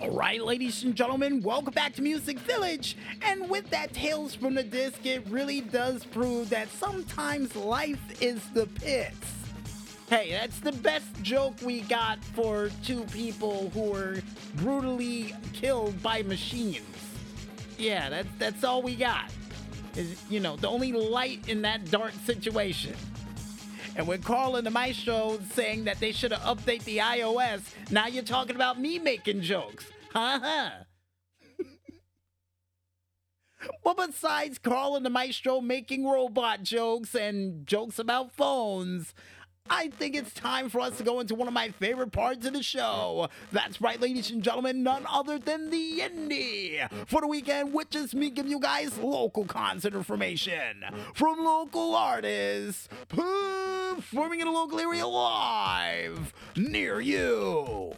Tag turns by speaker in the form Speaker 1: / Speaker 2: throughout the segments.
Speaker 1: All right, ladies and gentlemen, welcome back to Music Village. And with that Tales from the Disk, it really does prove that sometimes life is the pits. Hey, that's the best joke we got for two people who were brutally killed by machines. Yeah, that's that's all we got. Is you know the only light in that dark situation. And with Carl and the Maestro saying that they should have updated the iOS, now you're talking about me making jokes. Ha uh-huh. ha. Well, besides Carl the Maestro making robot jokes and jokes about phones, I think it's time for us to go into one of my favorite parts of the show. That's right, ladies and gentlemen, none other than the Indy for the Weekend, which is me giving you guys local concert information from local artists performing in a local area live near you.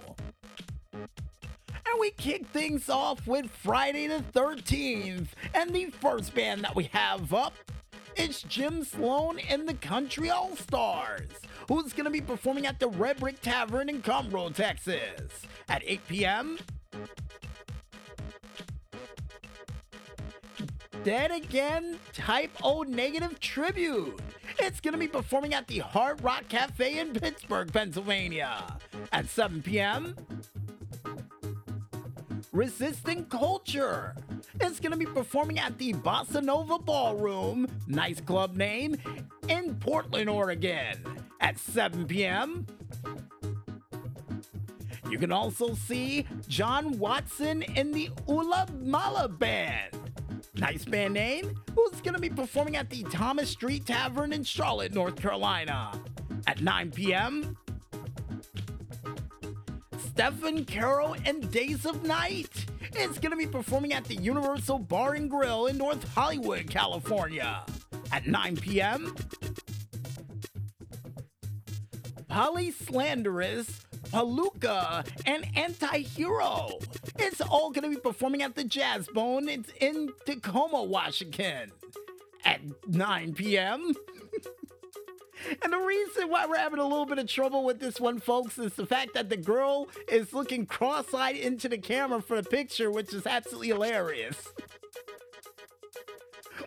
Speaker 1: And we kick things off with Friday the 13th. And the first band that we have up is Jim Sloan and the Country All Stars, who's going to be performing at the Red Brick Tavern in Conroe, Texas at 8 p.m. Dead Again Type O Negative Tribute. It's going to be performing at the Hard Rock Cafe in Pittsburgh, Pennsylvania at 7 p.m. Resisting Culture It's going to be performing at the Bossa Nova Ballroom, nice club name, in Portland, Oregon at 7 p.m. You can also see John Watson in the Ula Mala Band. Nice band name, who's going to be performing at the Thomas Street Tavern in Charlotte, North Carolina at 9 p.m. Stephen Carroll and Days of Night is going to be performing at the Universal Bar and Grill in North Hollywood, California at 9 p.m. Polly Slanderous, Palooka, and Anti-Hero. It's all going to be performing at the Jazz Bone. It's in Tacoma, Washington at 9 p.m. And the reason why we're having a little bit of trouble with this one, folks, is the fact that the girl is looking cross eyed into the camera for the picture, which is absolutely hilarious.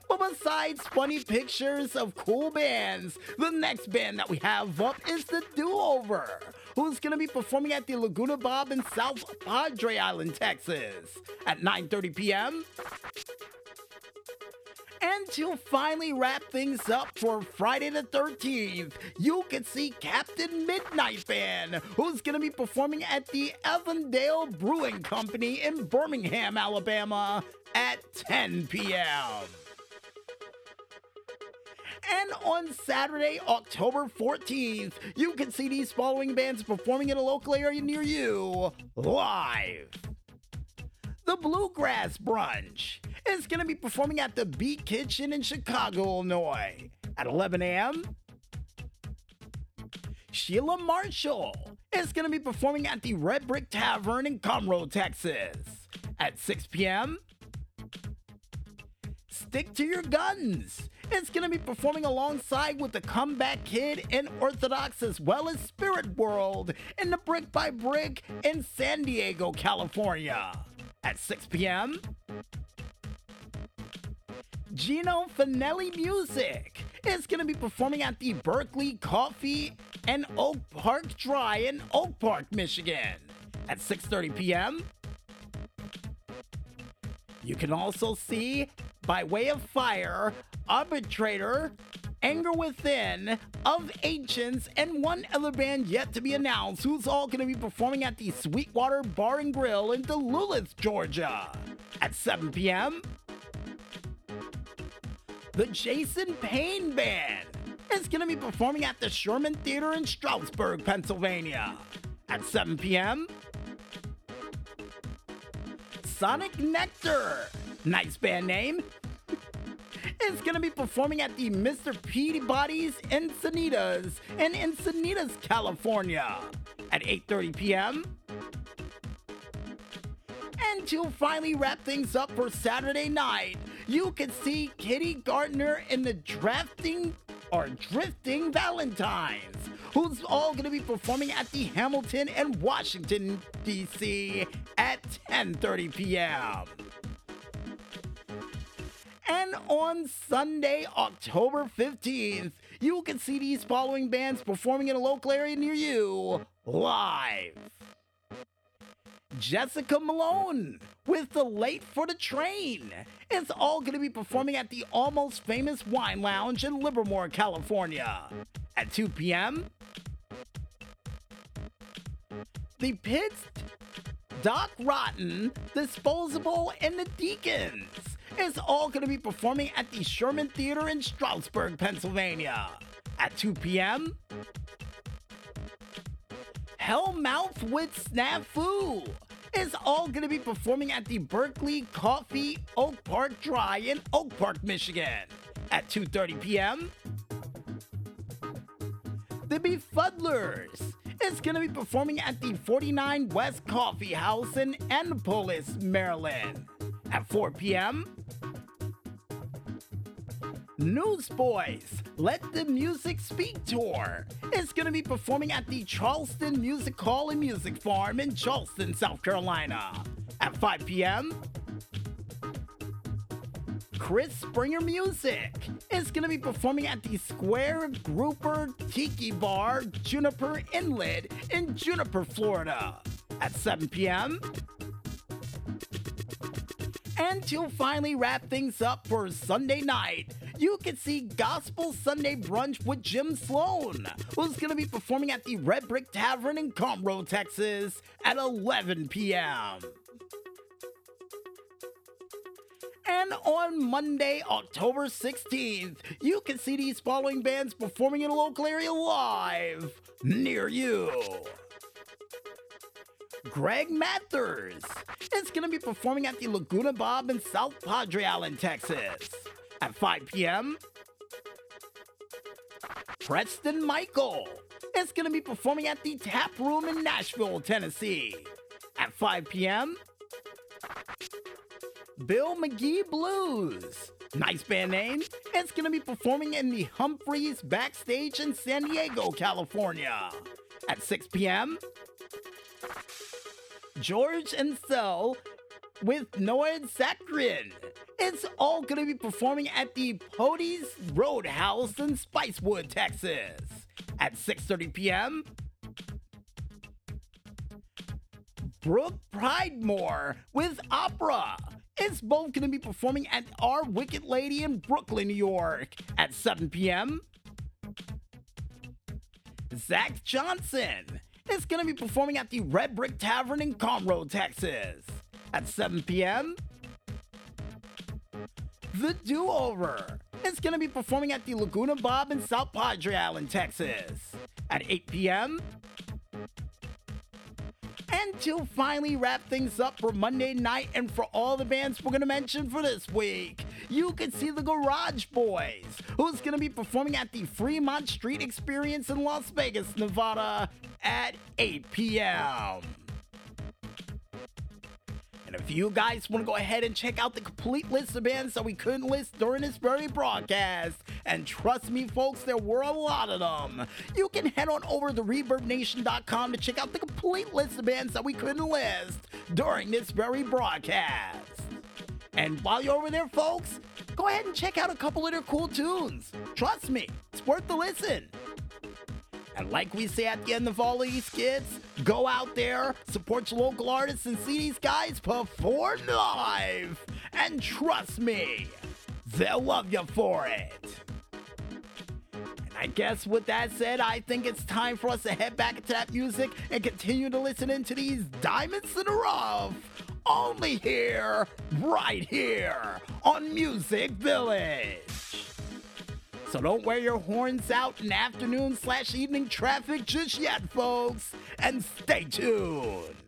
Speaker 1: But besides funny pictures of cool bands, the next band that we have up is the Do Over, who's going to be performing at the Laguna Bob in South Padre Island, Texas at 9:30 p.m. And to finally wrap things up for Friday the 13th, you can see Captain Midnight Band, who's going to be performing at the Avondale Brewing Company in Birmingham, Alabama at 10 p.m. And on Saturday, October 14th, you can see these following bands performing in a local area near you live. The Bluegrass Brunch is going to be performing at the Beat Kitchen in Chicago, Illinois at 11 a.m. Sheila Marshall is going to be performing at the Red Brick Tavern in Conroe, Texas at 6 p.m. Stick to Your Guns is going to be performing alongside with the Comeback Kid and Orthodox as well as Spirit World in the Brick by Brick in San Diego, California at 6 p.m. Gino Finelli Music is going to be performing at the Berkeley Coffee and Oak Park Dry in Oak Park, Michigan at 6:30 p.m. You can also see by way of fire Arbitrator, Anger Within, Of Ancients, and one other band yet to be announced who's all going to be performing at the Sweetwater Bar and Grill in Duluth, Georgia at 7 p.m. The Jason Payne Band is going to be performing at the Sherman Theater in Stroudsburg, Pennsylvania at 7 p.m. Sonic Nectar, nice band name, is going to be performing at the Mr. Peabody's Encinitas in Encinitas, California at 8:30 p.m. And to finally wrap things up for Saturday night, you can see Kitty Gardner in the drafting or drifting Valentines, who's all going to be performing at the Hamilton and Washington, D.C. at 10.30 p.m. And on Sunday, October 15th, you can see these following bands performing in a local area near you live. Jessica Malone with the Late for the Train. It's all going to be performing at the Almost Famous Wine Lounge in Livermore, California at 2 p.m. The Pits, Doc Rotten, Disposable, and the Deacons is all going to be performing at the Sherman Theater in Stroudsburg, Pennsylvania at 2 p.m. Hellmouth with Snafu is all going to be performing at the Berkeley Coffee Oak Park Dry in Oak Park, Michigan at 2:30 p.m. The Befuddlers is going to be performing at the 49 West Coffee House in Annapolis, Maryland at 4 p.m. Newsboys, Let the Music Speak Tour is going to be performing at the Charleston Music Hall and Music Farm in Charleston, South Carolina at 5 p.m. Chris Springer Music is going to be performing at the Square Grouper Tiki Bar, Juniper Inlet in Juniper, Florida at 7 p.m. And to finally wrap things up for Sunday night, you can see Gospel Sunday Brunch with Jim Sloan, who's going to be performing at the Red Brick Tavern in Conroe, Texas at 11 p.m. And on Monday, October 16th, you can see these following bands performing in a local area live near you. Greg Mathers is going to be performing at the Laguna Bob in South Padre Island, Texas at 5 p.m. Preston Michael is going to be performing at the Tap Room in Nashville, Tennessee at 5 p.m. Bill McGee Blues, nice band name, is going to be performing in the Humphreys backstage in San Diego, California at 6 p.m. George and Cell with Noed Sakrin it's all to be performing at the Poodie's Roadhouse in Spicewood, Texas at 6:30 p.m. Brook Pridemore with Opera. It's both going to be performing at Our Wicked Lady in Brooklyn, New York at 7 p.m. Zach Johnson is going to be performing at the Red Brick Tavern in Conroe, Texas at 7 p.m. The Do Over It's going to be performing at the Laguna Bob in South Padre Island, Texas at 8 p.m. And to finally wrap things up for Monday night and for all the bands we're going to mention for this week, you can see the Garage Boys, who's going to be performing at the Fremont Street Experience in Las Vegas, Nevada at 8 p.m. And if you guys want to go ahead and check out the complete list of bands that we couldn't list during this very broadcast, and trust me, folks, there were a lot of them, you can head on over to ReverbNation.com to check out the complete list of bands that we couldn't list during this very broadcast. And while you're over there, folks, go ahead and check out a couple of their cool tunes. Trust me, it's worth the listen. And like we say at the end of all these skits, go out there, support your local artists, and see these guys perform live. And trust me, they'll love you for it. And I guess with that said, I think it's time for us to head back into that music and continue to listen into these diamonds in the rough. Only here, right here on Music Village. So don't wear your horns out in afternoon slash evening traffic just yet, folks. And stay tuned.